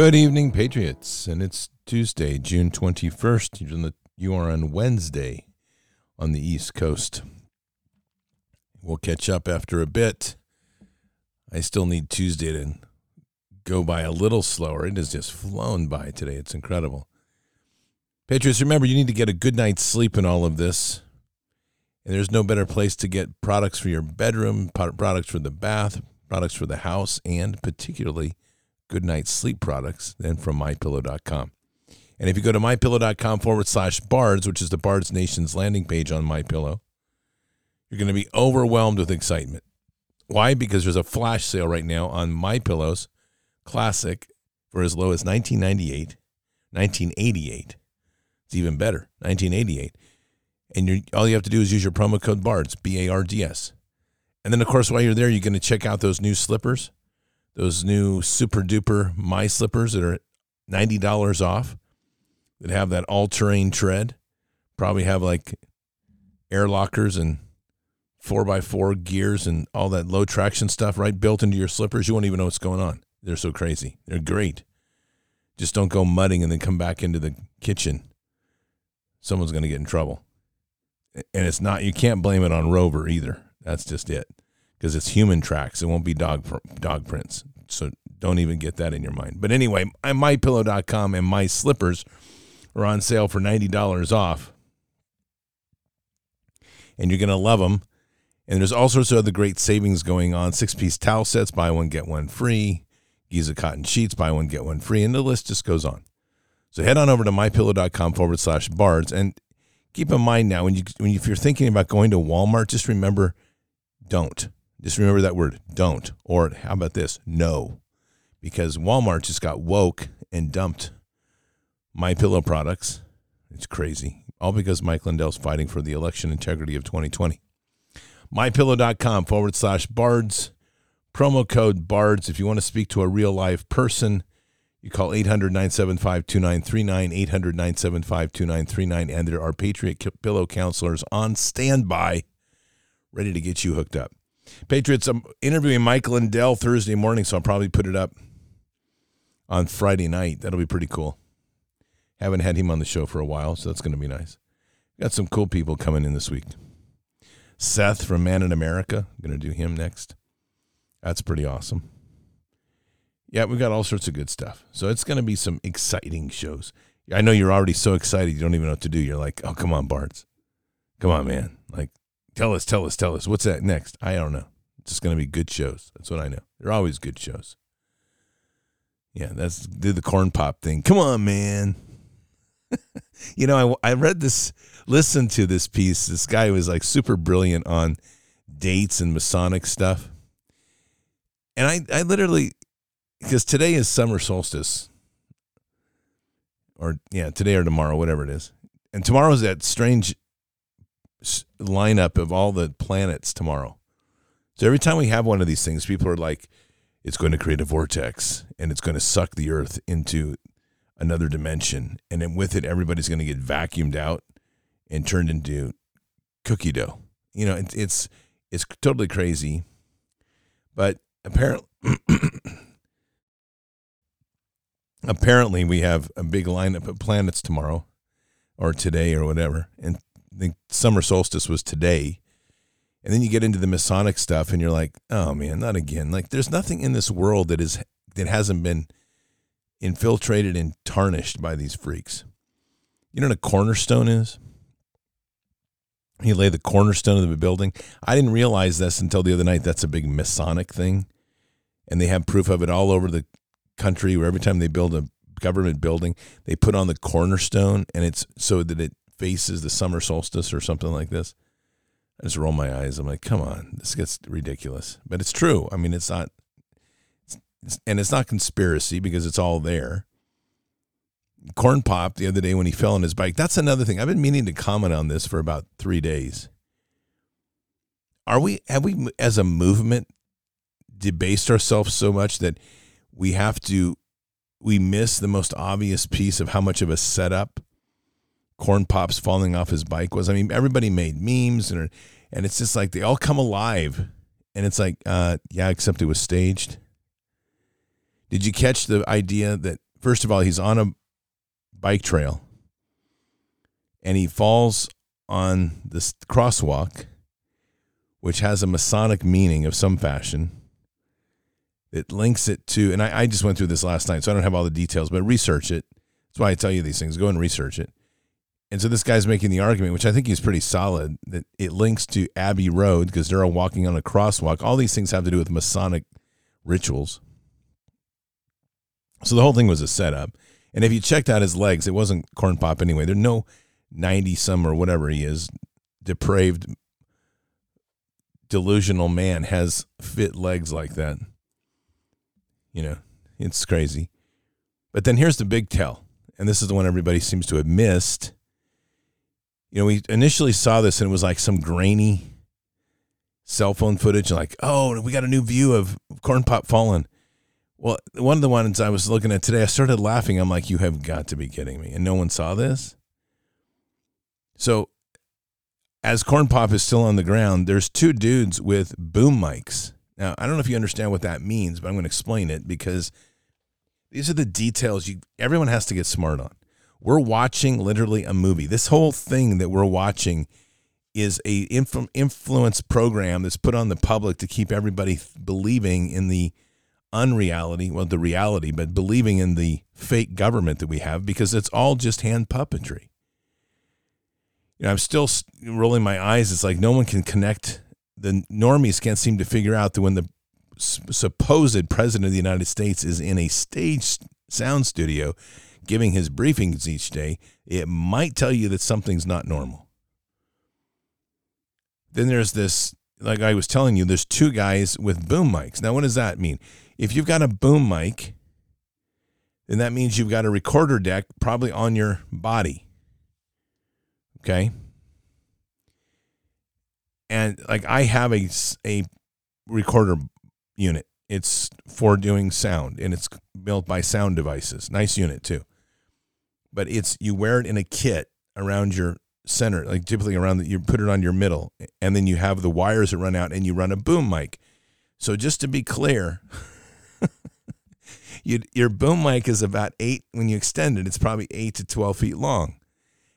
Good evening, Patriots. And it's Tuesday, June 21st. You're on, the, you are on Wednesday on the East Coast. We'll catch up after a bit. I still need Tuesday to go by a little slower. It has just flown by today. It's incredible. Patriots, remember, you need to get a good night's sleep in all of this. And there's no better place to get products for your bedroom, products for the bath, products for the house, and particularly good night's sleep products than from mypillow.com. And if you go to mypillow.com forward slash bards, which is the Bards Nation's landing page on MyPillow, you're going to be overwhelmed with excitement. Why? Because there's a flash sale right now on My Pillows Classic for as low as 1998, 1988. It's even better, 1988. And you all you have to do is use your promo code BARDS, B A R D S. And then, of course, while you're there, you're going to check out those new slippers, those new super duper My slippers that are $90 off, that have that all terrain tread, probably have like air lockers and four by four gears and all that low traction stuff right built into your slippers. You won't even know what's going on. They're so crazy. They're great. Just don't go mudding and then come back into the kitchen. Someone's going to get in trouble. And it's not, you can't blame it on Rover either. That's just it. Because it's human tracks. It won't be dog dog prints. So don't even get that in your mind. But anyway, mypillow.com and my slippers are on sale for $90 off. And you're going to love them and there's all sorts of other great savings going on. Six piece towel sets, buy one, get one free. Giza cotton sheets, buy one, get one free. And the list just goes on. So head on over to mypillow.com forward slash bards. And keep in mind now, when you, when you, if you're thinking about going to Walmart, just remember don't. Just remember that word, don't. Or how about this? No. Because Walmart just got woke and dumped my pillow products. It's crazy. All because Mike Lindell's fighting for the election integrity of 2020 mypillow.com forward slash bards. Promo code BARDS. If you want to speak to a real live person, you call 800 975 2939, 800 975 2939, and there are Patriot Pillow counselors on standby ready to get you hooked up. Patriots, I'm interviewing Mike Lindell Thursday morning, so I'll probably put it up on Friday night. That'll be pretty cool. Haven't had him on the show for a while, so that's going to be nice. Got some cool people coming in this week. Seth from Man in America. Going to do him next. That's pretty awesome. Yeah, we've got all sorts of good stuff. So it's going to be some exciting shows. I know you're already so excited you don't even know what to do. You're like, oh, come on, Bards. Come on, man. Like, tell us, tell us, tell us. What's that next? I don't know. It's just going to be good shows. That's what I know. They're always good shows. Yeah, that's do the corn pop thing. Come on, man. you know, I, I read this, listened to this piece. This guy was like super brilliant on dates and Masonic stuff. And I, I literally, because today is summer solstice, or yeah, today or tomorrow, whatever it is. And tomorrow is that strange lineup of all the planets tomorrow. So every time we have one of these things, people are like, it's going to create a vortex and it's going to suck the earth into another dimension. And then with it, everybody's going to get vacuumed out and turned into cookie dough. You know, it, it's it's totally crazy. But apparently, apparently, we have a big lineup of planets tomorrow, or today, or whatever. And the summer solstice was today. And then you get into the Masonic stuff, and you're like, oh man, not again. Like, there's nothing in this world that is that hasn't been infiltrated and tarnished by these freaks. You know what a cornerstone is? You lay the cornerstone of the building. I didn't realize this until the other night. That's a big Masonic thing. And they have proof of it all over the country where every time they build a government building, they put on the cornerstone and it's so that it faces the summer solstice or something like this. I just roll my eyes. I'm like, come on, this gets ridiculous. But it's true. I mean, it's not and it's not conspiracy because it's all there. Corn Pop the other day when he fell on his bike. That's another thing. I've been meaning to comment on this for about three days. Are we have we as a movement debased ourselves so much that we have to we miss the most obvious piece of how much of a setup Corn Pop's falling off his bike was? I mean, everybody made memes and and it's just like they all come alive, and it's like, uh, yeah, except it was staged Did you catch the idea that first of all he's on a bike trail and he falls on this crosswalk, which has a Masonic meaning of some fashion. It links it to, and I, I just went through this last night, so I don't have all the details, but research it. That's why I tell you these things. Go and research it. And so this guy's making the argument, which I think he's pretty solid, that it links to Abbey Road because they're all walking on a crosswalk. All these things have to do with Masonic rituals. So the whole thing was a setup. And if you checked out his legs, it wasn't corn pop anyway. There's no 90 some or whatever he is, depraved, delusional man has fit legs like that. You know, it's crazy. But then here's the big tell. And this is the one everybody seems to have missed. You know, we initially saw this and it was like some grainy cell phone footage, like, oh, we got a new view of corn pop falling. Well, one of the ones I was looking at today, I started laughing. I'm like, you have got to be kidding me. And no one saw this? So as Corn Pop is still on the ground, there's two dudes with boom mics. Now, I don't know if you understand what that means, but I'm going to explain it because these are the details you everyone has to get smart on. We're watching literally a movie. This whole thing that we're watching is a influence program that's put on the public to keep everybody believing in the unreality, well, the reality, but believing in the fake government that we have because it's all just hand puppetry you know, I'm still rolling my eyes. It's like no one can connect. The normies can't seem to figure out that when the supposed president of the United States is in a stage sound studio giving his briefings each day, it might tell you that something's not normal. Then there's this, like I was telling you, there's two guys with boom mics. Now, what does that mean? If you've got a boom mic, then that means you've got a recorder deck probably on your body. Okay. And like I have a, a recorder unit. It's for doing sound and it's built by sound devices. Nice unit too. But it's you wear it in a kit around your center, like typically around the, you put it on your middle, and then you have the wires that run out and you run a boom mic. So just to be clear, you, your boom mic is about eight when you extend it, it's probably eight to twelve feet long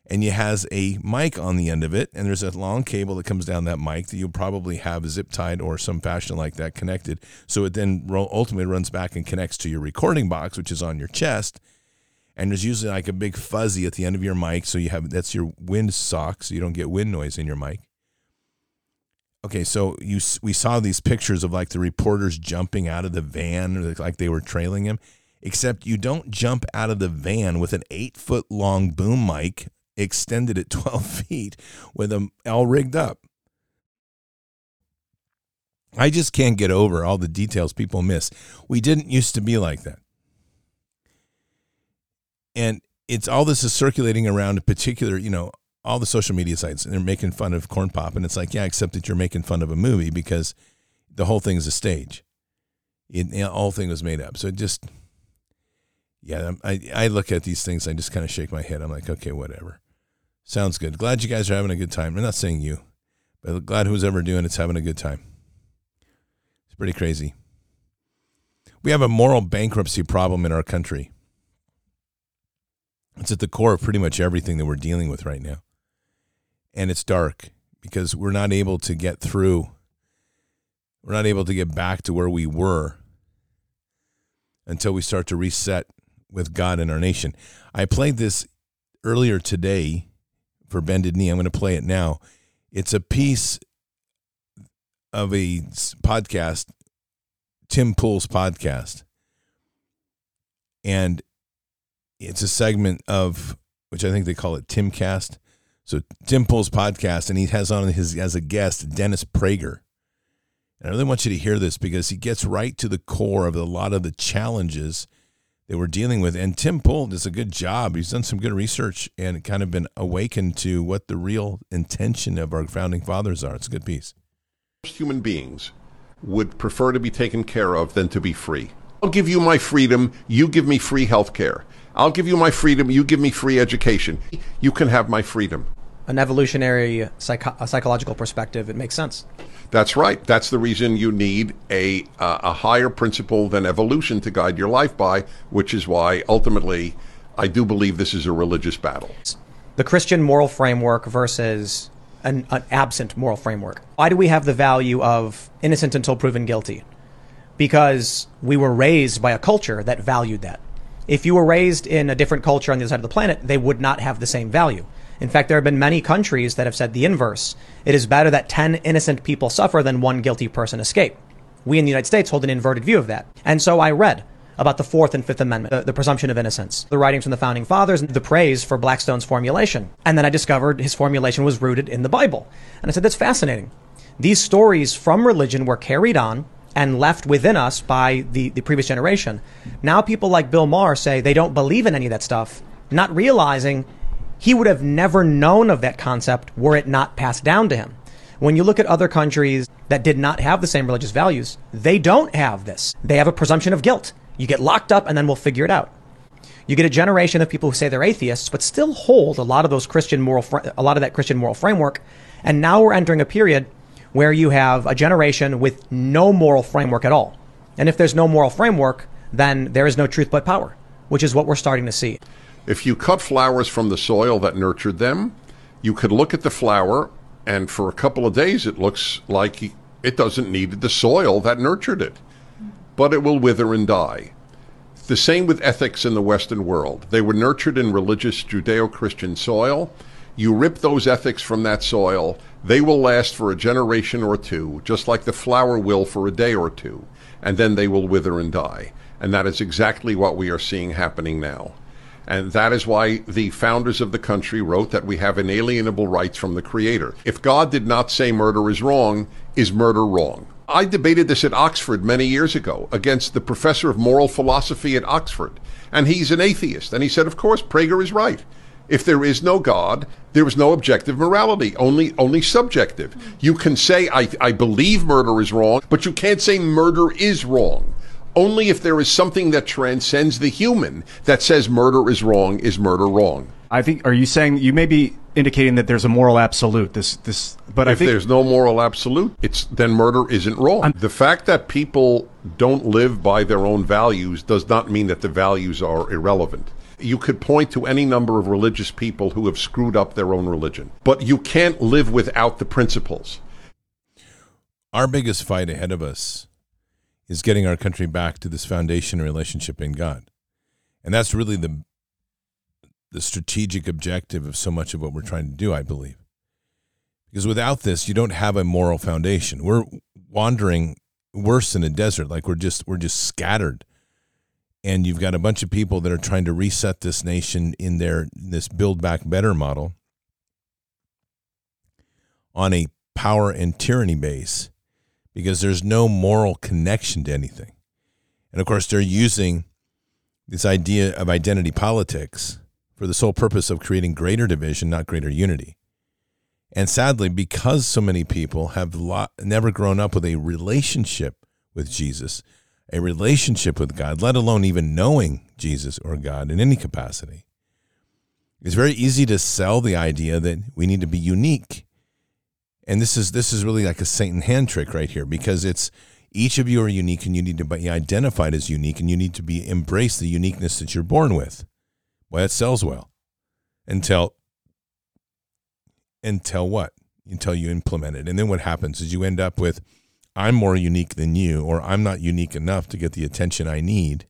and it has a mic on the end of it and there's a long cable that comes down that mic that you'll probably have zip tied or some fashion like that connected so it then ultimately runs back and connects to your recording box which is on your chest and there's usually like a big fuzzy at the end of your mic so you have that's your wind sock so you don't get wind noise in your mic okay so you we saw these pictures of like the reporters jumping out of the van like they were trailing him except you don't jump out of the van with an eight foot long boom mic extended at 12 feet with them all rigged up. I just can't get over all the details people miss. We didn't used to be like that. And it's all this is circulating around a particular, you know, all the social media sites and they're making fun of corn pop and it's like, yeah, except that you're making fun of a movie because the whole thing's a stage. It, you whole thing was made up. So it just yeah, I I look at these things, I just kind of shake my head. I'm like, okay, whatever. Sounds good. Glad you guys are having a good time. I'm not saying you, but glad who's ever doing it's having a good time. It's pretty crazy. We have a moral bankruptcy problem in our country. It's at the core of pretty much everything that we're dealing with right now. And it's dark because we're not able to get through, we're not able to get back to where we were until we start to reset with God in our nation. I played this earlier today for Bended Knee. I'm going to play it now. It's a piece of a podcast, Tim Pool's podcast. And it's a segment of which I think they call it Timcast. So Tim Pool's podcast, and he has on his as a guest Dennis Prager. And I really want you to hear this because he gets right to the core of a lot of the challenges that we're dealing with. And Tim Pool does a good job. He's done some good research and kind of been awakened to what the real intention of our founding fathers are. It's a good piece. Human beings would prefer to be taken care of than to be free. I'll give you my freedom, you give me free health care. I'll give you my freedom, you give me free education. You can have my freedom. An evolutionary psycho- psychological perspective, it makes sense That's right. That's the reason you need a uh, a higher principle than evolution to guide your life by, which is why ultimately I do believe this is a religious battle. The Christian moral framework versus an, an absent moral framework. Why do we have the value of innocent until proven guilty? Because we were raised by a culture that valued that. If you were raised in a different culture on the other side of the planet, they would not have the same value. In fact, there have been many countries that have said the inverse. It is better that 10 innocent people suffer than one guilty person escape. We in the United States hold an inverted view of that. And so I read about the Fourth and Fifth Amendment, the, the, presumption of innocence, the writings from the founding fathers, and the praise for Blackstone's formulation. And then I discovered his formulation was rooted in the Bible. And I said, that's fascinating. These stories from religion were carried on and left within us by the, the previous generation. Now people like Bill Maher say they don't believe in any of that stuff, not realizing he would have never known of that concept were it not passed down to him. When you look at other countries that did not have the same religious values, they don't have this. They have a presumption of guilt. You get locked up and then we'll figure it out. You get a generation of people who say they're atheists, but still hold a lot of those Christian moral, fr- a lot of that Christian moral framework. And now we're entering a period where you have a generation with no moral framework at all. And if there's no moral framework, then there is no truth but power, which is what we're starting to see. If you cut flowers from the soil that nurtured them, you could look at the flower, and for a couple of days it looks like it doesn't need the soil that nurtured it but it will wither and die. The same with ethics in the Western world. They were nurtured in religious Judeo Christian soil. You rip those ethics from that soil, they will last for a generation or two, just like the flower will for a day or two, and then they will wither and die. And that is exactly what we are seeing happening now. And that is why the founders of the country wrote that we have inalienable rights from the Creator. If God did not say murder is wrong, is murder wrong? I debated this at Oxford many years ago against the professor of moral philosophy at Oxford, and he's an atheist. And he said, of course, Prager is right. If there is no God, there is no objective morality, only only subjective. You can say, I, I believe murder is wrong, but you can't say murder is wrong. Only if there is something that transcends the human that says murder is wrong is murder wrong. I think. Are you saying you may be indicating that there's a moral absolute? This, this. But if I think there's no moral absolute, it's then murder isn't wrong. I'm, the fact that people don't live by their own values does not mean that the values are irrelevant. You could point to any number of religious people who have screwed up their own religion, but you can't live without the principles. Our biggest fight ahead of us is getting our country back to this foundation relationship in God. And that's really the the strategic objective of so much of what we're trying to do, I believe. Because without this, you don't have a moral foundation. We're wandering worse in a desert, like we're just we're just scattered. And you've got a bunch of people that are trying to reset this nation in their this build back better model on a power and tyranny base because there's no moral connection to anything. And of course, they're using this idea of identity politics for the sole purpose of creating greater division, not greater unity. And sadly, because so many people have never grown up with a relationship with Jesus, a relationship with God, let alone even knowing Jesus or God in any capacity, it's very easy to sell the idea that we need to be unique. And this is this is really like a Satan hand trick right here because it's each of you are unique and you need to be identified as unique and you need to be embrace the uniqueness that you're born with. Well, it sells well until until what? Until you implement it. And then what happens is you end up with I'm more unique than you, or I'm not unique enough to get the attention I need.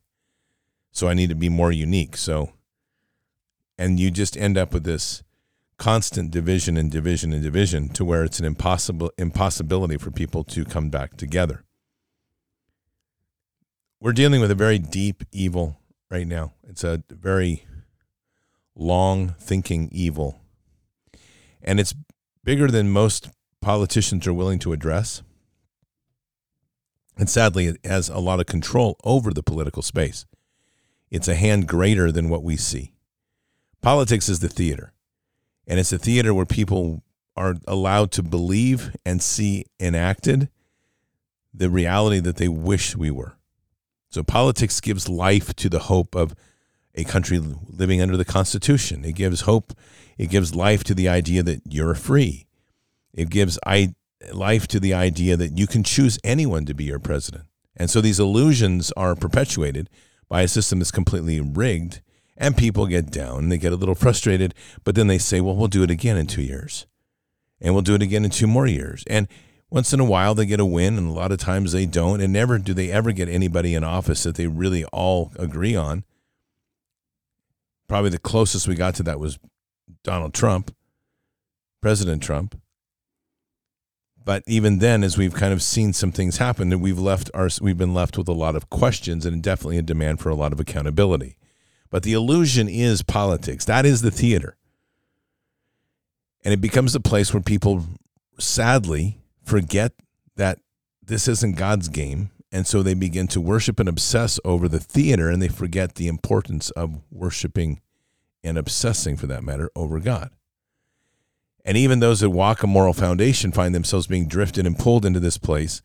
So I need to be more unique. So and you just end up with this constant division and division and division to where it's an impossible impossibility for people to come back together. We're dealing with a very deep evil right now. It's a very long thinking evil. And it's bigger than most politicians are willing to address. And sadly, it has a lot of control over the political space. It's a hand greater than what we see. Politics is the theater, and it's a theater where people are allowed to believe and see enacted the reality that they wish we were. So politics gives life to the hope of a country living under the Constitution. It gives hope. It gives life to the idea that you're free. It gives I life to the idea that you can choose anyone to be your president. And so these illusions are perpetuated by a system that's completely rigged, and people get down and they get a little frustrated, but then they say, well, we'll do it again in two years. And we'll do it again in two more years. And once in a while they get a win, and a lot of times they don't. And never do they ever get anybody in office that they really all agree on. Probably the closest we got to that was Donald Trump, President Trump. But even then, as we've kind of seen some things happen, that we've left our we've been left with a lot of questions and definitely a demand for a lot of accountability. But the illusion is politics. That is the theater. And it becomes a place where people sadly forget that this isn't God's game. And so they begin to worship and obsess over the theater and they forget the importance of worshiping and obsessing, for that matter, over God. And even those that walk a moral foundation find themselves being drifted and pulled into this place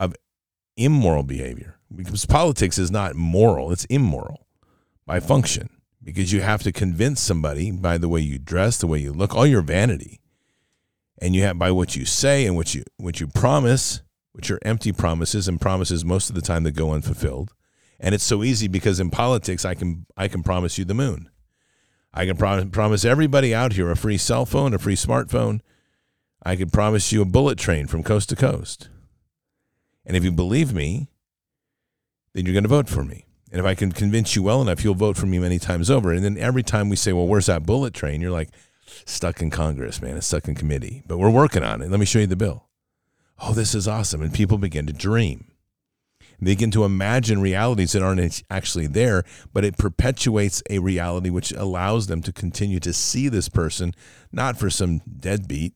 of immoral behavior because politics is not moral, it's immoral by function because you have to convince somebody by the way you dress, the way you look, all your vanity. And you have by what you say and what you what you promise, which are empty promises and promises most of the time that go unfulfilled. And it's so easy because in politics I can I can promise you the moon. I can prom- promise everybody out here a free cell phone, a free smartphone. I can promise you a bullet train from coast to coast. And if you believe me, then you're going to vote for me. And if I can convince you well enough, you'll vote for me many times over. And then every time we say, well, where's that bullet train? You're like, stuck in Congress, man. It's stuck in committee. But we're working on it. Let me show you the bill. Oh, this is awesome. And people begin to dream. Begin to imagine realities that aren't actually there, but it perpetuates a reality which allows them to continue to see this person not for some deadbeat,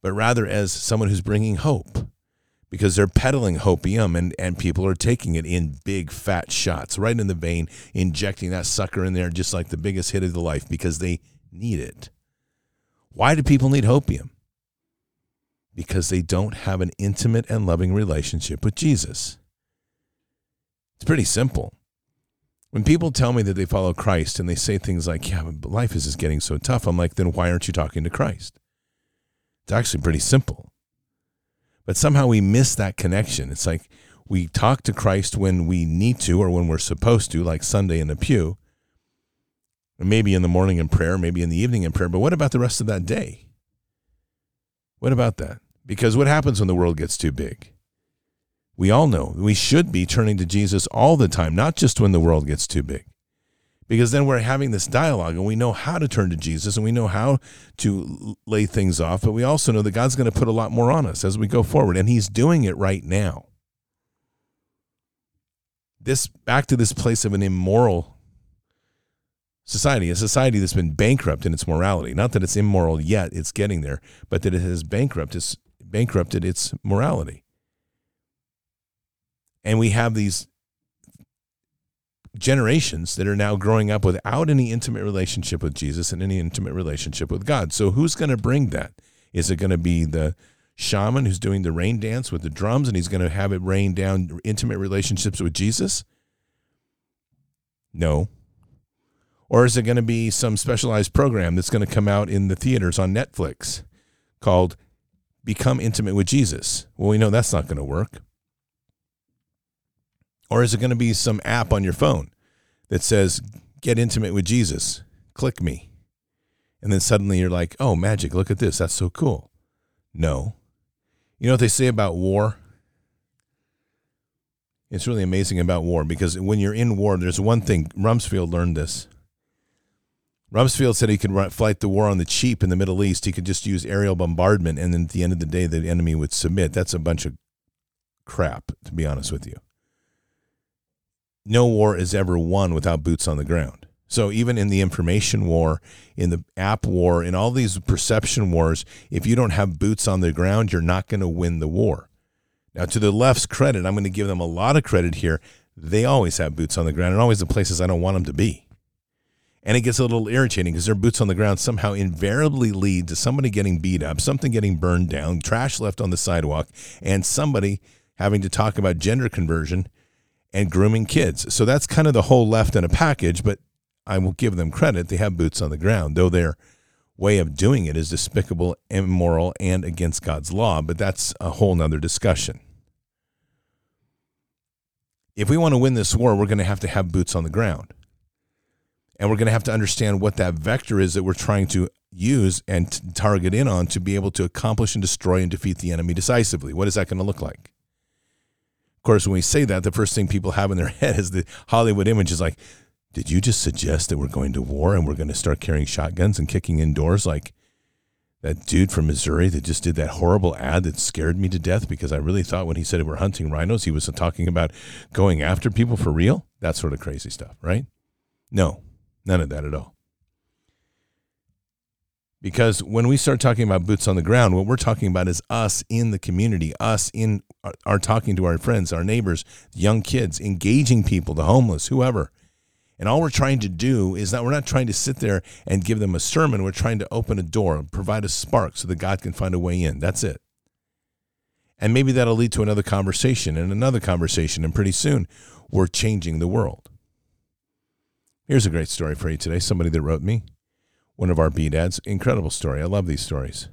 but rather as someone who's bringing hope because they're peddling hopium and, and people are taking it in big fat shots right in the vein, injecting that sucker in there just like the biggest hit of the life because they need it. Why do people need hopium? Because they don't have an intimate and loving relationship with Jesus. It's pretty simple. When people tell me that they follow Christ and they say things like, yeah, but life is just getting so tough, I'm like, then why aren't you talking to Christ? It's actually pretty simple. But somehow we miss that connection. It's like we talk to Christ when we need to or when we're supposed to, like Sunday in the pew, or maybe in the morning in prayer, maybe in the evening in prayer. But what about the rest of that day? What about that? Because what happens when the world gets too big? We all know we should be turning to Jesus all the time, not just when the world gets too big. Because then we're having this dialogue and we know how to turn to Jesus and we know how to lay things off, but we also know that God's going to put a lot more on us as we go forward. And He's doing it right now. This back to this place of an immoral society, a society that's been bankrupt in its morality. Not that it's immoral yet, it's getting there, but that it has bankrupt, it's bankrupted its morality. And we have these generations that are now growing up without any intimate relationship with Jesus and any intimate relationship with God. So who's going to bring that? Is it going to be the shaman who's doing the rain dance with the drums and he's going to have it rain down intimate relationships with Jesus? No. Or is it going to be some specialized program that's going to come out in the theaters on Netflix called Become Intimate with Jesus? Well, we know that's not going to work. Or is it going to be some app on your phone that says, get intimate with Jesus? Click me. And then suddenly you're like, oh, magic, look at this. That's so cool. No. You know what they say about war? It's really amazing about war because when you're in war, there's one thing. Rumsfeld learned this. Rumsfeld said he could fight the war on the cheap in the Middle East. He could just use aerial bombardment, and then at the end of the day, the enemy would submit. That's a bunch of crap, to be honest with you no war is ever won without boots on the ground. So even in the information war, in the app war, in all these perception wars, if you don't have boots on the ground, you're not going to win the war. Now, to the left's credit, I'm going to give them a lot of credit here. They always have boots on the ground and always the places I don't want them to be. And it gets a little irritating because their boots on the ground somehow invariably lead to somebody getting beat up, something getting burned down, trash left on the sidewalk, and somebody having to talk about gender conversion and grooming kids. So that's kind of the whole left in a package, but I will give them credit. They have boots on the ground, though they're way of doing it is despicable, immoral, and against God's law, but that's a whole nother discussion. If we want to win this war, we're going to have to have boots on the ground. And we're going to have to understand what that vector is that we're trying to use and target in on to be able to accomplish and destroy and defeat the enemy decisively. What is that going to look like? Of course, when we say that, the first thing people have in their head is the Hollywood image is like, did you just suggest that we're going to war and we're going to start carrying shotguns and kicking in doors like that dude from Missouri that just did that horrible ad that scared me to death because I really thought when he said we're hunting rhinos, he was talking about going after people for real? That sort of crazy stuff, right? No, none of that at all. Because when we start talking about boots on the ground, what we're talking about is us in the community, us in our, our talking to our friends, our neighbors, young kids, engaging people, the homeless, whoever. And all we're trying to do is that we're not trying to sit there and give them a sermon. We're trying to open a door, provide a spark so that God can find a way in. That's it. And maybe that'll lead to another conversation and another conversation. And pretty soon, we're changing the world. Here's a great story for you today. Somebody that wrote me one of our B dads. Incredible story. I love these stories.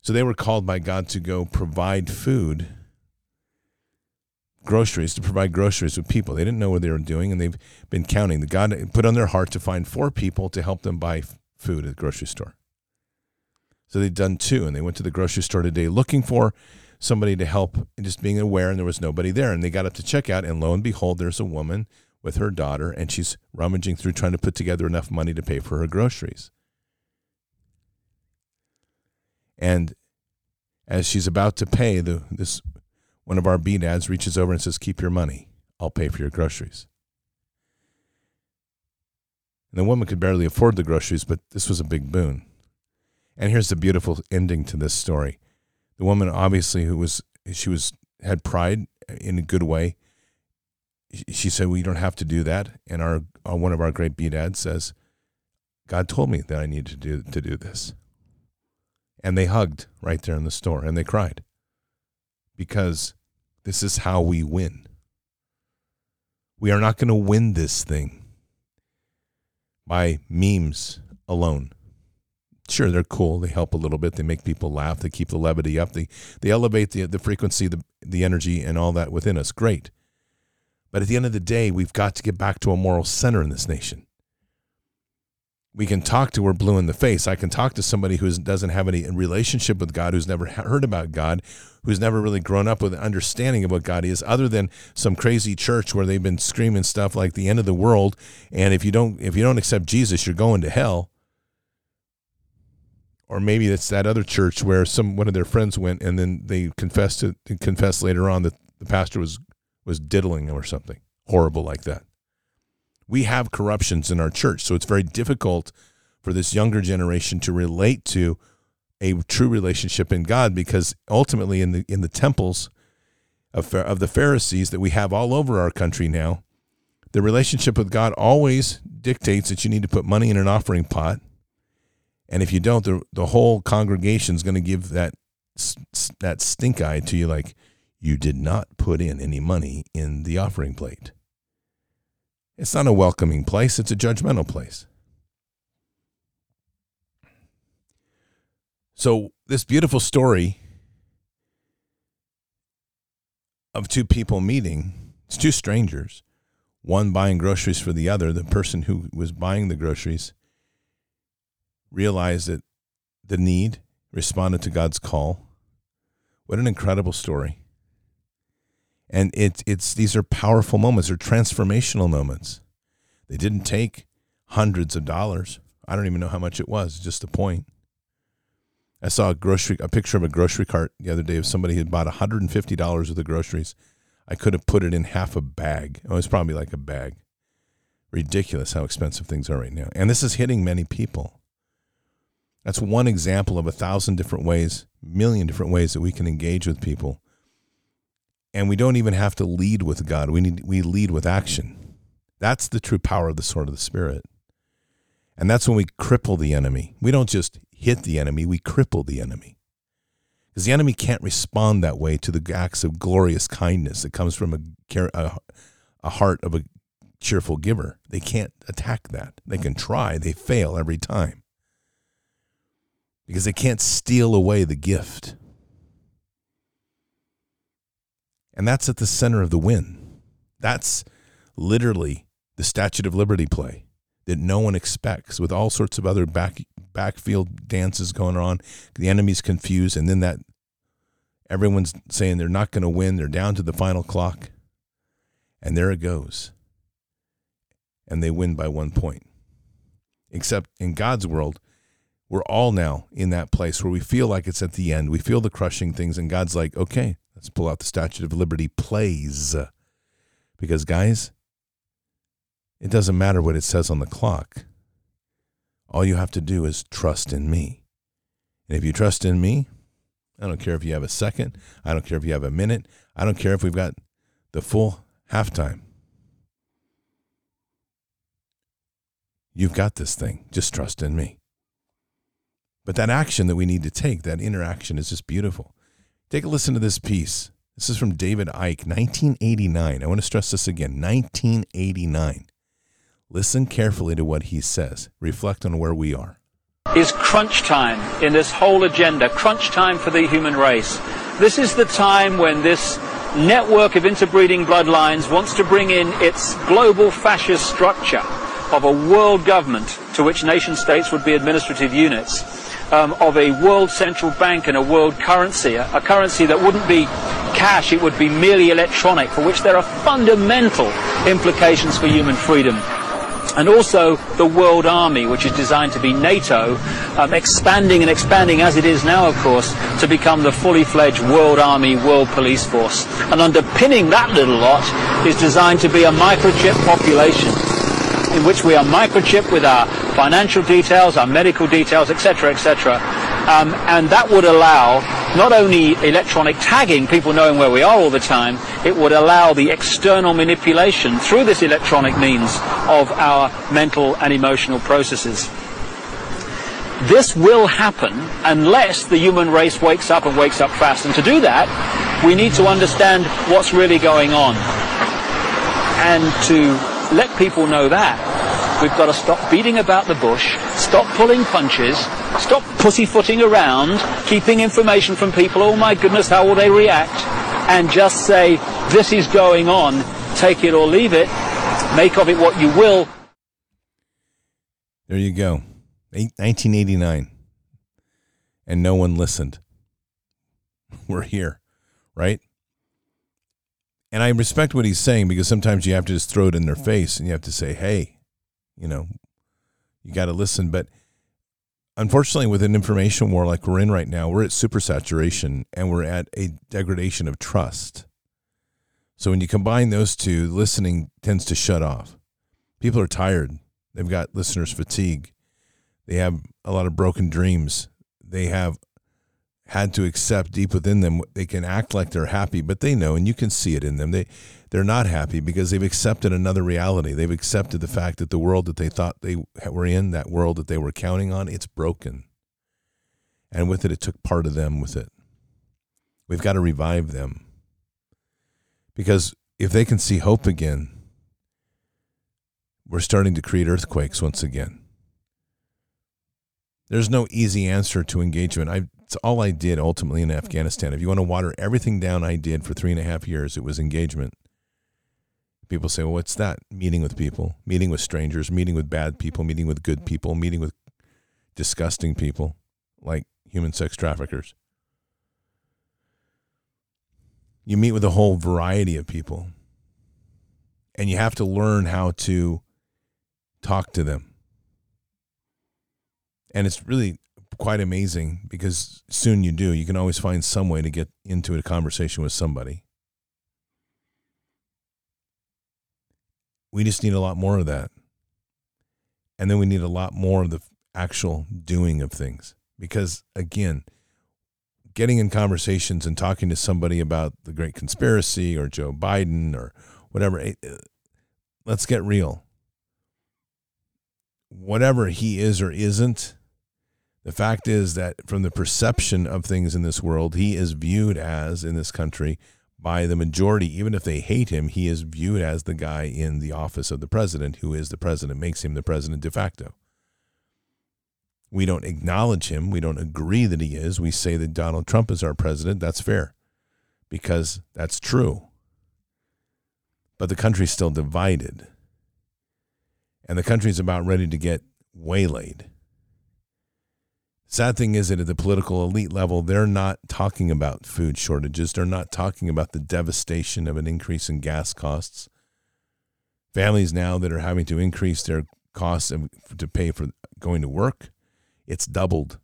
So they were called by God to go provide food, groceries, to provide groceries with people. They didn't know what they were doing, and they've been counting. The God put on their heart to find four people to help them buy food at the grocery store. So they'd done two, and they went to the grocery store today looking for somebody to help and just being aware, and there was nobody there. And they got up to checkout, and lo and behold, there's a woman with her daughter, and she's rummaging through trying to put together enough money to pay for her groceries. And as she's about to pay, the this one of our B dads reaches over and says, "Keep your money. I'll pay for your groceries." And the woman could barely afford the groceries, but this was a big boon. And here's the beautiful ending to this story. The woman obviously who was she was had pride in a good way she said, "Well, you don't have to do that." And our, our one of our great B dads says, "God told me that I needed to do to do this." And they hugged right there in the store, and they cried because this is how we win. We are not going to win this thing by memes alone. Sure, they're cool. They help a little bit. They make people laugh. They keep the levity up. They they elevate the the frequency, the the energy, and all that within us. Great. But at the end of the day, we've got to get back to a moral center in this nation. We can talk to her blue in the face. I can talk to somebody who doesn't have any relationship with God, who's never heard about God, who's never really grown up with an understanding of what God is, other than some crazy church where they've been screaming stuff like the end of the world, and if you don't if you don't accept Jesus, you're going to hell. Or maybe it's that other church where some one of their friends went and then they confessed to confessed later on that the pastor was was diddling or something horrible like that. We have corruptions in our church, so it's very difficult for this younger generation to relate to a true relationship in God because ultimately in the in the temples of of the Pharisees that we have all over our country now, the relationship with God always dictates that you need to put money in an offering pot. And if you don't, the, the whole congregation is going to give that that stink eye to you like, you did not put in any money in the offering plate. It's not a welcoming place, it's a judgmental place. So, this beautiful story of two people meeting, it's two strangers, one buying groceries for the other. The person who was buying the groceries realized that the need, responded to God's call. What an incredible story and it's it's these are powerful moments. They're transformational moments. They didn't take hundreds of dollars. I don't even know how much it was just the point. I saw a grocery a picture of a grocery cart the other day of somebody who had bought $150 worth of groceries. I could have put it in half a bag. Oh, it's probably like a bag. Ridiculous how expensive things are right now. And this is hitting many people. That's one example of a thousand different ways million different ways that we can engage with people and we don't even have to lead with God. We need we lead with action. That's the true power of the sword of the spirit. And that's when we cripple the enemy. We don't just hit the enemy, we cripple the enemy. Because the enemy can't respond that way to the acts of glorious kindness that comes from a, a, a heart of a cheerful giver. They can't attack that. They can try, they fail every time. because they can't steal away the gift. And that's at the center of the win. That's literally the Statute of Liberty play that no one expects with all sorts of other back backfield dances going on. The enemy's confused and then that everyone's saying they're not going to win, they're down to the final clock. And there it goes. And they win by 1 point. Except in God's world, we're all now in that place where we feel like it's at the end. We feel the crushing things, and God's like, okay, let's pull out the Statue of Liberty plays. Because, guys, it doesn't matter what it says on the clock. All you have to do is trust in me. And if you trust in me, I don't care if you have a second. I don't care if you have a minute. I don't care if we've got the full halftime. You've got this thing. Just trust in me. But that action that we need to take, that interaction, is just beautiful. Take a listen to this piece. This is from David Icke, 1989. I want to stress this again 1989. Listen carefully to what he says. Reflect on where we are. Is crunch time in this whole agenda, crunch time for the human race. This is the time when this network of interbreeding bloodlines wants to bring in its global fascist structure of a world government to which nation states would be administrative units, um, of a world central bank and a world currency, a, a currency that wouldn't be cash, it would be merely electronic, for which there are fundamental implications for human freedom and also the World Army, which is designed to be NATO, um, expanding and expanding as it is now, of course, to become the fully fledged World Army, World Police Force. And underpinning that little lot is designed to be a microchip population in which we are microchipped with our financial details, our medical details, etc., etc. Um, and that would allow not only electronic tagging, people knowing where we are all the time, it would allow the external manipulation through this electronic means of our mental and emotional processes. This will happen unless the human race wakes up and wakes up fast. And to do that, we need to understand what's really going on. And to let people know that, we've got to stop beating about the bush, stop pulling punches, stop pussyfooting around, keeping information from people, oh my goodness, how will they react, and just say, this is going on, take it or leave it, make of it what you will. There you go. 1989. And no one listened. We're here, right? And I respect what he's saying because sometimes you have to just throw it in their face and you have to say, hey, you know, you got to listen. But unfortunately, with an information war like we're in right now, we're at supersaturation and we're at a degradation of trust. So when you combine those two, listening tends to shut off. People are tired. They've got listeners' fatigue. They have a lot of broken dreams. They have had to accept deep within them they can act like they're happy but they know and you can see it in them they they're not happy because they've accepted another reality. They've accepted the fact that the world that they thought they were in that world that they were counting on it's broken. And with it it took part of them with it. We've got to revive them. Because if they can see hope again we're starting to create earthquakes once again there's no easy answer to engagement. I it's all I did ultimately in Afghanistan. If you want to water everything down, I did for three and a half years. It was engagement. People say, well, what's that? Meeting with people, meeting with strangers, meeting with bad people, meeting with good people, meeting with disgusting people like human sex traffickers. You meet with a whole variety of people, and you have to learn how to talk to them. And it's really quite amazing because soon you do. You can always find some way to get into a conversation with somebody. We just need a lot more of that. And then we need a lot more of the actual doing of things. Because again, getting in conversations and talking to somebody about the great conspiracy or Joe Biden or whatever, eh, eh, let's get real. Whatever he is or isn't, the fact is that from the perception of things in this world, he is viewed as, in this country, by the majority, even if they hate him, he is viewed as the guy in the office of the president who is the president, makes him the president de facto. We don't acknowledge him. We don't agree that he is. We say that Donald Trump is our president. That's fair because that's true. But the country's still divided. And the country's about ready to get waylaid. Sad thing is that at the political elite level, they're not talking about food shortages. They're not talking about the devastation of an increase in gas costs. Families now that are having to increase their costs to pay for going to work, it's doubled.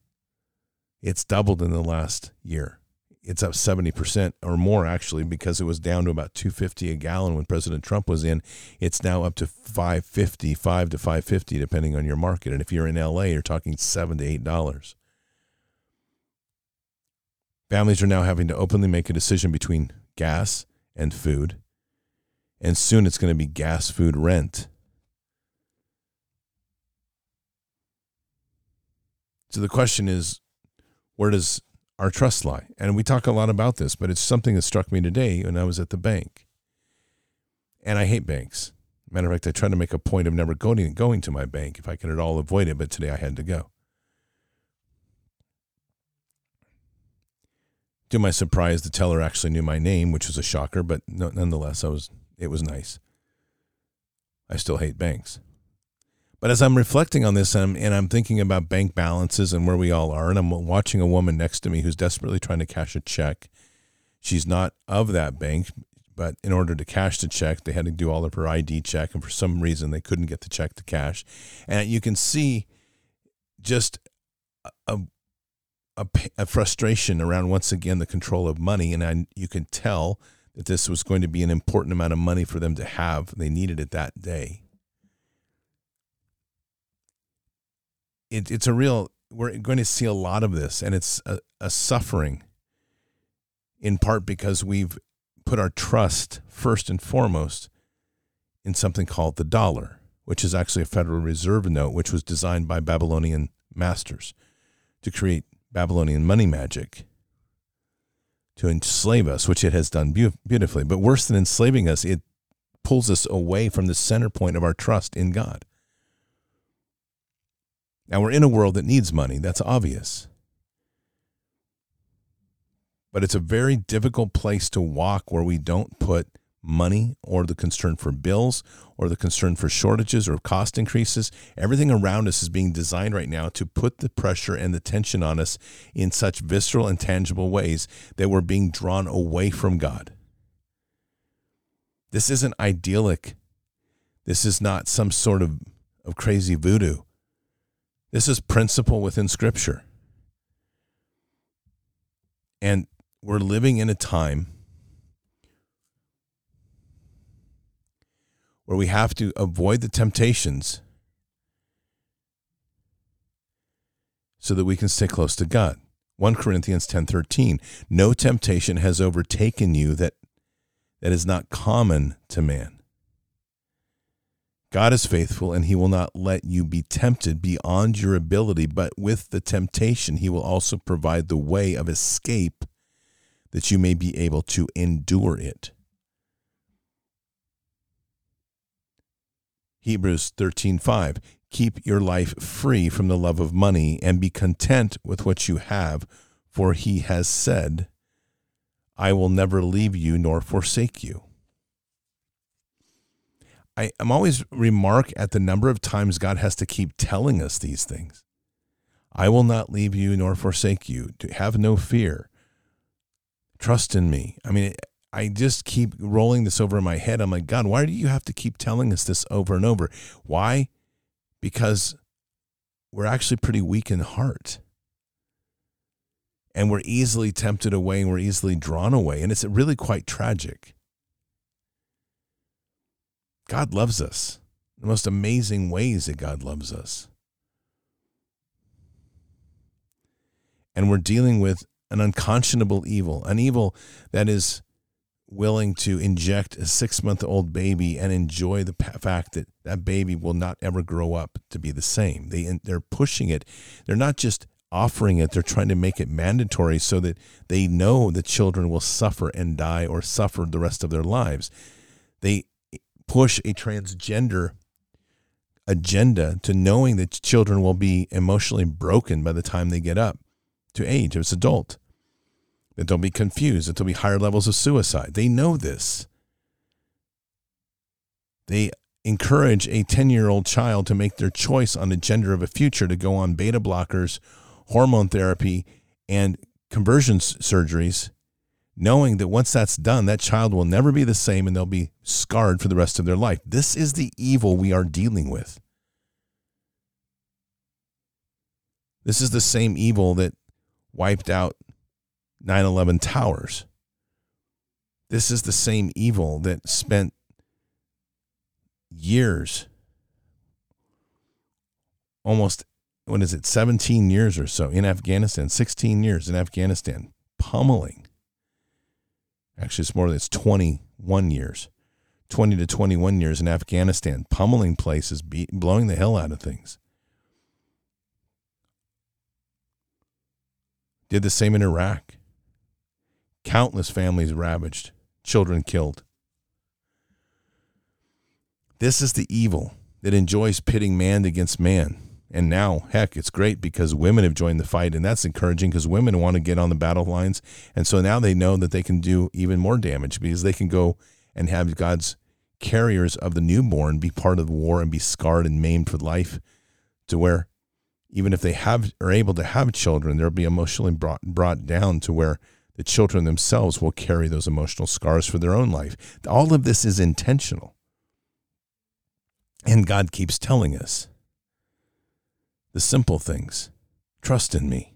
It's doubled in the last year. It's up 70% or more actually because it was down to about 250 a gallon when President Trump was in. It's now up to 550, 5 to 550 depending on your market. And if you're in LA, you're talking 7 to 8 dollars. Families are now having to openly make a decision between gas and food. And soon it's going to be gas, food, rent. So the question is, where does our trust lie? And we talk a lot about this, but it's something that struck me today when I was at the bank. And I hate banks. Matter of fact, I try to make a point of never going going to my bank if I can at all avoid it, but today I had to go. To my surprise, the teller actually knew my name, which was a shocker, but nonetheless, I was it was nice. I still hate banks. But as I'm reflecting on this and I'm, and I'm thinking about bank balances and where we all are, and I'm watching a woman next to me who's desperately trying to cash a check. She's not of that bank, but in order to cash the check, they had to do all of her ID check, and for some reason, they couldn't get the check to cash. And you can see just a, a, a frustration around once again the control of money, and I, you can tell that this was going to be an important amount of money for them to have. They needed it that day. It, it's a real we're going to see a lot of this and it's a, a suffering in part because we've put our trust first and foremost in something called the dollar which is actually a federal reserve note which was designed by babylonian masters to create babylonian money magic to enslave us which it has done beautifully. But worse than enslaving us it pulls us away from the center point of our trust in god now, we're in a world that needs money. That's obvious. But it's a very difficult place to walk where we don't put money or the concern for bills or the concern for shortages or cost increases. Everything around us is being designed right now to put the pressure and the tension on us in such visceral and tangible ways that we're being drawn away from God. This isn't idyllic. This is not some sort of, of crazy voodoo. This is principle within Scripture. And we're living in a time where we have to avoid the temptations so that we can stay close to God. 1 Corinthians 10:13 No temptation has overtaken you that that is not common to man. God is faithful and he will not let you be tempted beyond your ability, but with the temptation, he will also provide the way of escape that you may be able to endure it. Hebrews 13:5 Keep your life free from the love of money and be content with what you have, for he has said, I will never leave you nor forsake you. I, I'm always remark at the number of times God has to keep telling us these things. I will not leave you nor forsake you. To have no fear. Trust in me. I mean, I just keep rolling this over in my head. I'm like, God, why do you have to keep telling us this over and over? Why? Because we're actually pretty weak in heart. And we're easily tempted away and we're easily drawn away. And it's really quite tragic. God loves us. The most amazing ways that God loves us. And we're dealing with an unconscionable evil, an evil that is willing to inject a six month old baby and enjoy the fact that that baby will not ever grow up to be the same. They, they're pushing it. They're not just offering it, they're trying to make it mandatory so that they know the children will suffer and die or suffer the rest of their lives. They push a transgender agenda to knowing that children will be emotionally broken by the time they get up to age as adult. That they'll be confused, that there'll be higher levels of suicide. They know this. They encourage a 10 year old child to make their choice on the gender of a future to go on beta blockers, hormone therapy, and conversion surgeries, knowing that once that's done, that child will never be the same and they'll be scarred for the rest of their life. This is the evil we are dealing with. This is the same evil that wiped out 9 11 towers. This is the same evil that spent years, almost, what is it, 17 years or so in Afghanistan, 16 years in Afghanistan, pummeling. Actually, it's more than it's 21 years, 20 to 21 years in Afghanistan, pummeling places, beat, blowing the hell out of things. Did the same in Iraq. Countless families ravaged, children killed. This is the evil that enjoys pitting man against man. And now, heck, it's great because women have joined the fight, and that's encouraging because women want to get on the battle lines. And so now they know that they can do even more damage because they can go and have God's carriers of the newborn be part of the war and be scarred and maimed for life to where even if they have are able to have children, they'll be emotionally brought brought down to where the children themselves will carry those emotional scars for their own life. All of this is intentional. And God keeps telling us the simple things trust in me,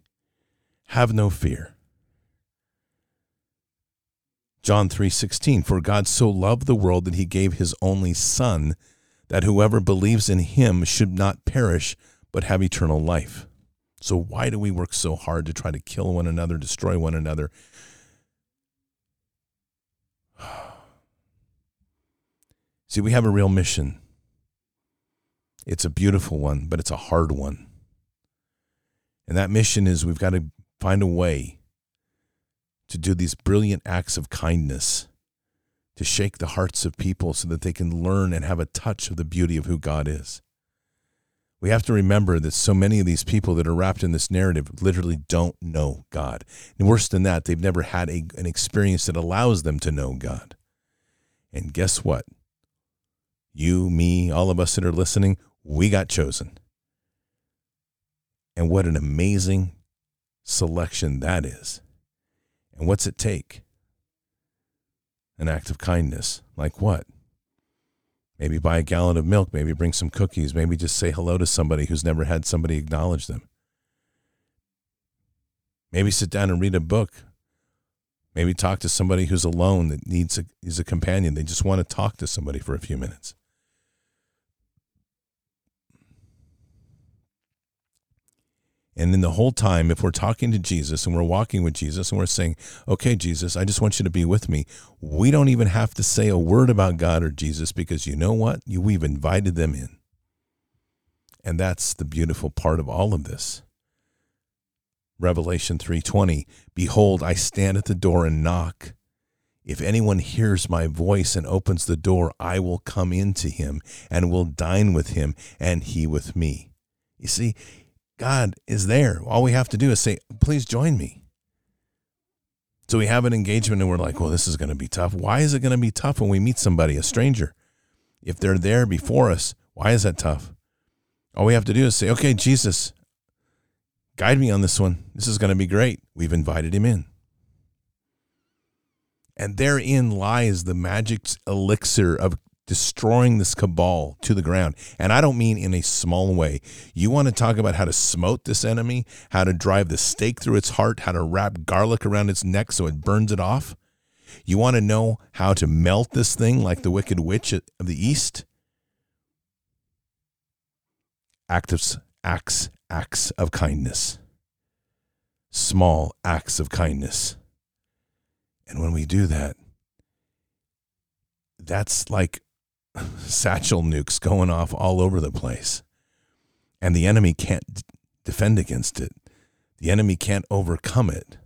have no fear. John 3:16 For God so loved the world that he gave his only son that whoever believes in him should not perish but have eternal life. So why do we work so hard to try to kill one another, destroy one another? See, we have a real mission. It's a beautiful one, but it's a hard one. And that mission is we've got to find a way to do these brilliant acts of kindness, to shake the hearts of people so that they can learn and have a touch of the beauty of who God is. We have to remember that so many of these people that are wrapped in this narrative literally don't know God. And worse than that, they've never had a, an experience that allows them to know God. And guess what? You, me, all of us that are listening, we got chosen. And what an amazing selection that is. And what's it take? An act of kindness. Like what? Maybe buy a gallon of milk, maybe bring some cookies, maybe just say hello to somebody who's never had somebody acknowledge them. Maybe sit down and read a book. Maybe talk to somebody who's alone that needs a, is a companion. They just want to talk to somebody for a few minutes. And in the whole time, if we're talking to Jesus and we're walking with Jesus and we're saying, okay, Jesus, I just want you to be with me, we don't even have to say a word about God or Jesus because you know what? We've invited them in. And that's the beautiful part of all of this. Revelation 3:20 Behold I stand at the door and knock if anyone hears my voice and opens the door I will come into him and will dine with him and he with me. You see God is there. All we have to do is say, please join me. So we have an engagement and we're like, well, this is going to be tough. Why is it going to be tough when we meet somebody, a stranger? If they're there before us, why is that tough? All we have to do is say, okay, Jesus, guide me on this one. This is going to be great. We've invited him in. And therein lies the magic elixir of destroying this cabal to the ground. And I don't mean in a small way. You want to talk about how to smote this enemy, how to drive the stake through its heart, how to wrap garlic around its neck so it burns it off? You want to know how to melt this thing like the wicked witch of the east? Acts, acts, acts of kindness. Small acts of kindness. And when we do that, that's like satchel nukes going off all over the place. And the enemy can't defend against it. The enemy can't overcome it.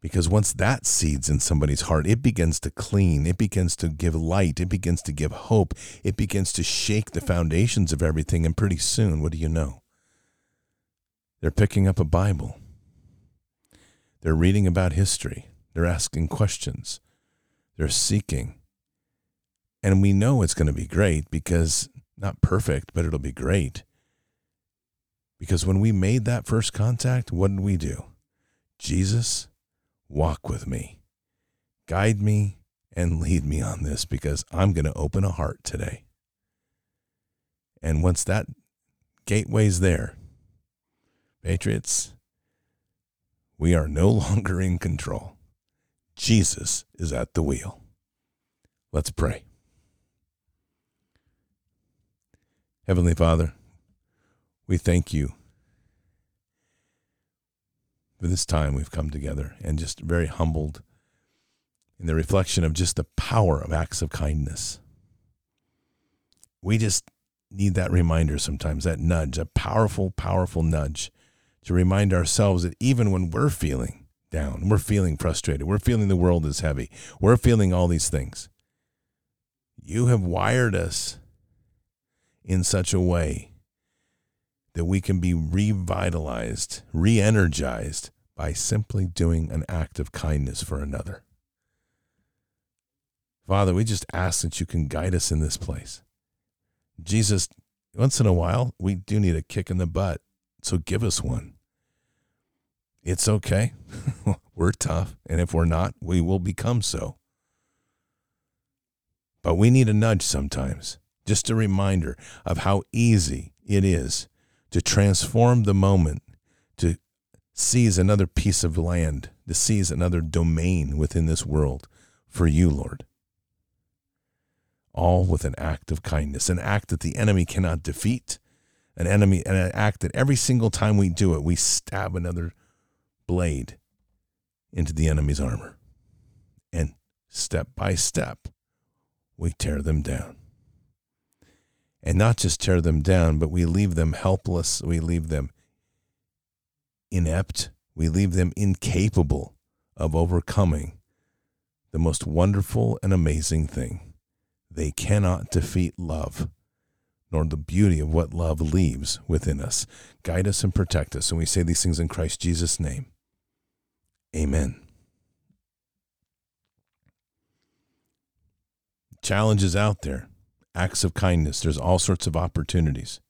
Because once that seeds in somebody's heart, it begins to clean, it begins to give light, it begins to give hope, it begins to shake the foundations of everything. And pretty soon, what do you know? They're picking up a Bible. They're reading about history. They're asking questions. They're seeking. And we know it's going to be great because, not perfect, but it'll be great. Because when we made that first contact, what did we do? Jesus, walk with me, guide me, and lead me on this because I'm going to open a heart today. And once that gateway's there, Patriots, we are no longer in control. Jesus is at the wheel. Let's pray. Heavenly Father, we thank you for this time we've come together and just very humbled in the reflection of just the power of acts of kindness. We just need that reminder sometimes, that nudge, a powerful, powerful nudge to remind ourselves that even when we're feeling down, we're feeling frustrated, we're feeling the world is heavy, we're feeling all these things, you have wired us in such a way that we can be revitalized, re energized by simply doing an act of kindness for another. Father, we just ask that you can guide us in this place. Jesus, once in a while, we do need a kick in the butt, so give us one. It's okay. we're tough, and if we're not, we will become so. But we need a nudge sometimes, just a reminder of how easy it is to transform the moment, to seize another piece of land, to seize another domain within this world for you, Lord. All with an act of kindness, an act that the enemy cannot defeat, an enemy, an act that every single time we do it, we stab another blade into the enemy's armor. And step by step, we tear them down. And not just tear them down, but we leave them helpless. We leave them inept. We leave them incapable of overcoming the most wonderful and amazing thing. They cannot defeat love, nor the beauty of what love leaves within us. Guide us and protect us. And we say these things in Christ Jesus' name. Amen. Challenges out there, acts of kindness. There's all sorts of opportunities.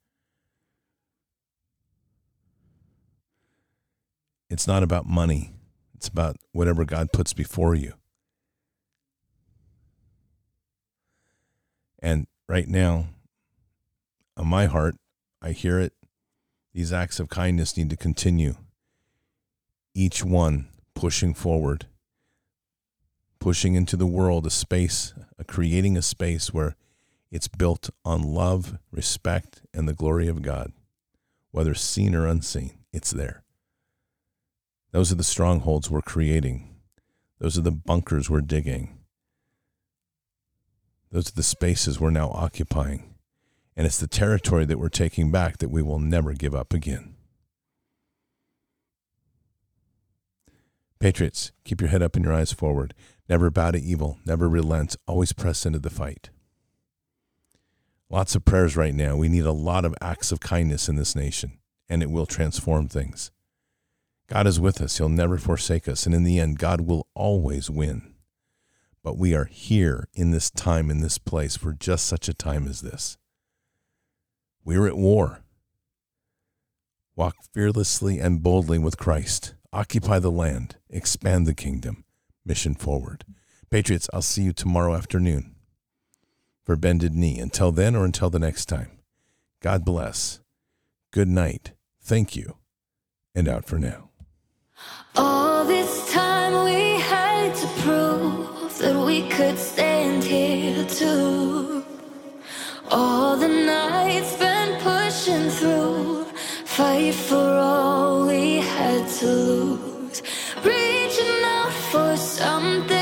It's not about money, it's about whatever God puts before you. And right now, on my heart, I hear it. These acts of kindness need to continue. Each one pushing forward, pushing into the world a space, a creating a space where it's built on love, respect, and the glory of God. Whether seen or unseen, it's there. Those are the strongholds we're creating. Those are the bunkers we're digging. Those are the spaces we're now occupying. And it's the territory that we're taking back that we will never give up again. Patriots, keep your head up and your eyes forward. Never bow to evil. Never relent. Always press into the fight. Lots of prayers right now. We need a lot of acts of kindness in this nation, and it will transform things. God is with us. He'll never forsake us. And in the end, God will always win. But we are here in this time, in this place, for just such a time as this. We're at war. Walk fearlessly and boldly with Christ. Occupy the land. Expand the kingdom. Mission forward. Patriots, I'll see you tomorrow afternoon for Bended Knee. Until then or until the next time, God bless. Good night. Thank you. And out for now. All this time we had to prove that we could stand here too. All the nights been pushing through, fight for all we had to lose. Reaching out for something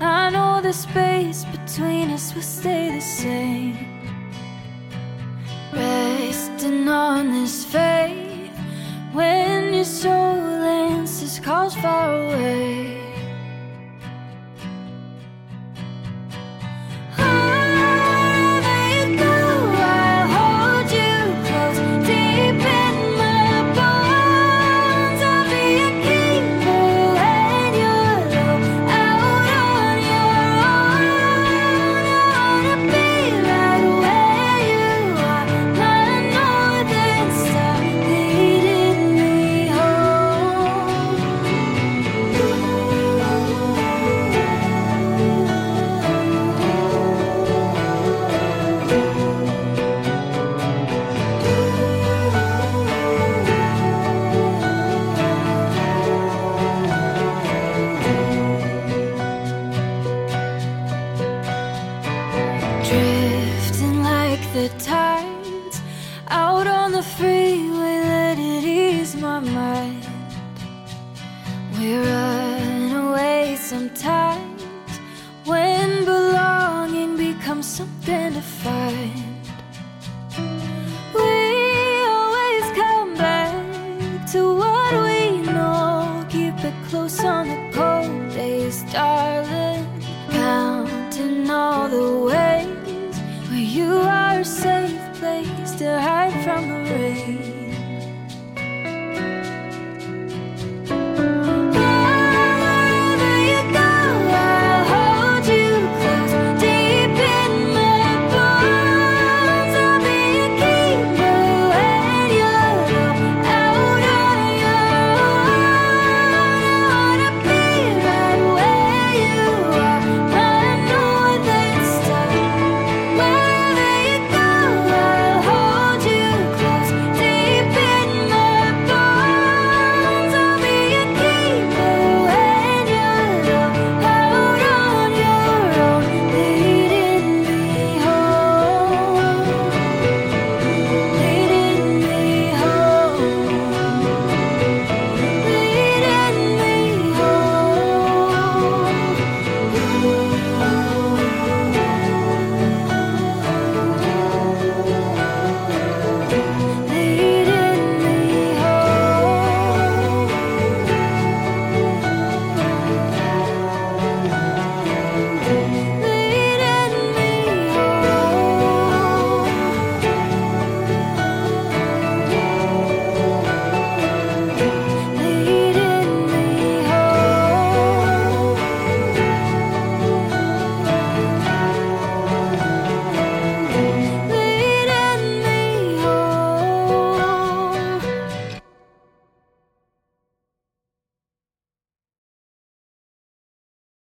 I know the space between us will stay the same. Resting on this faith when your soul answers calls far away.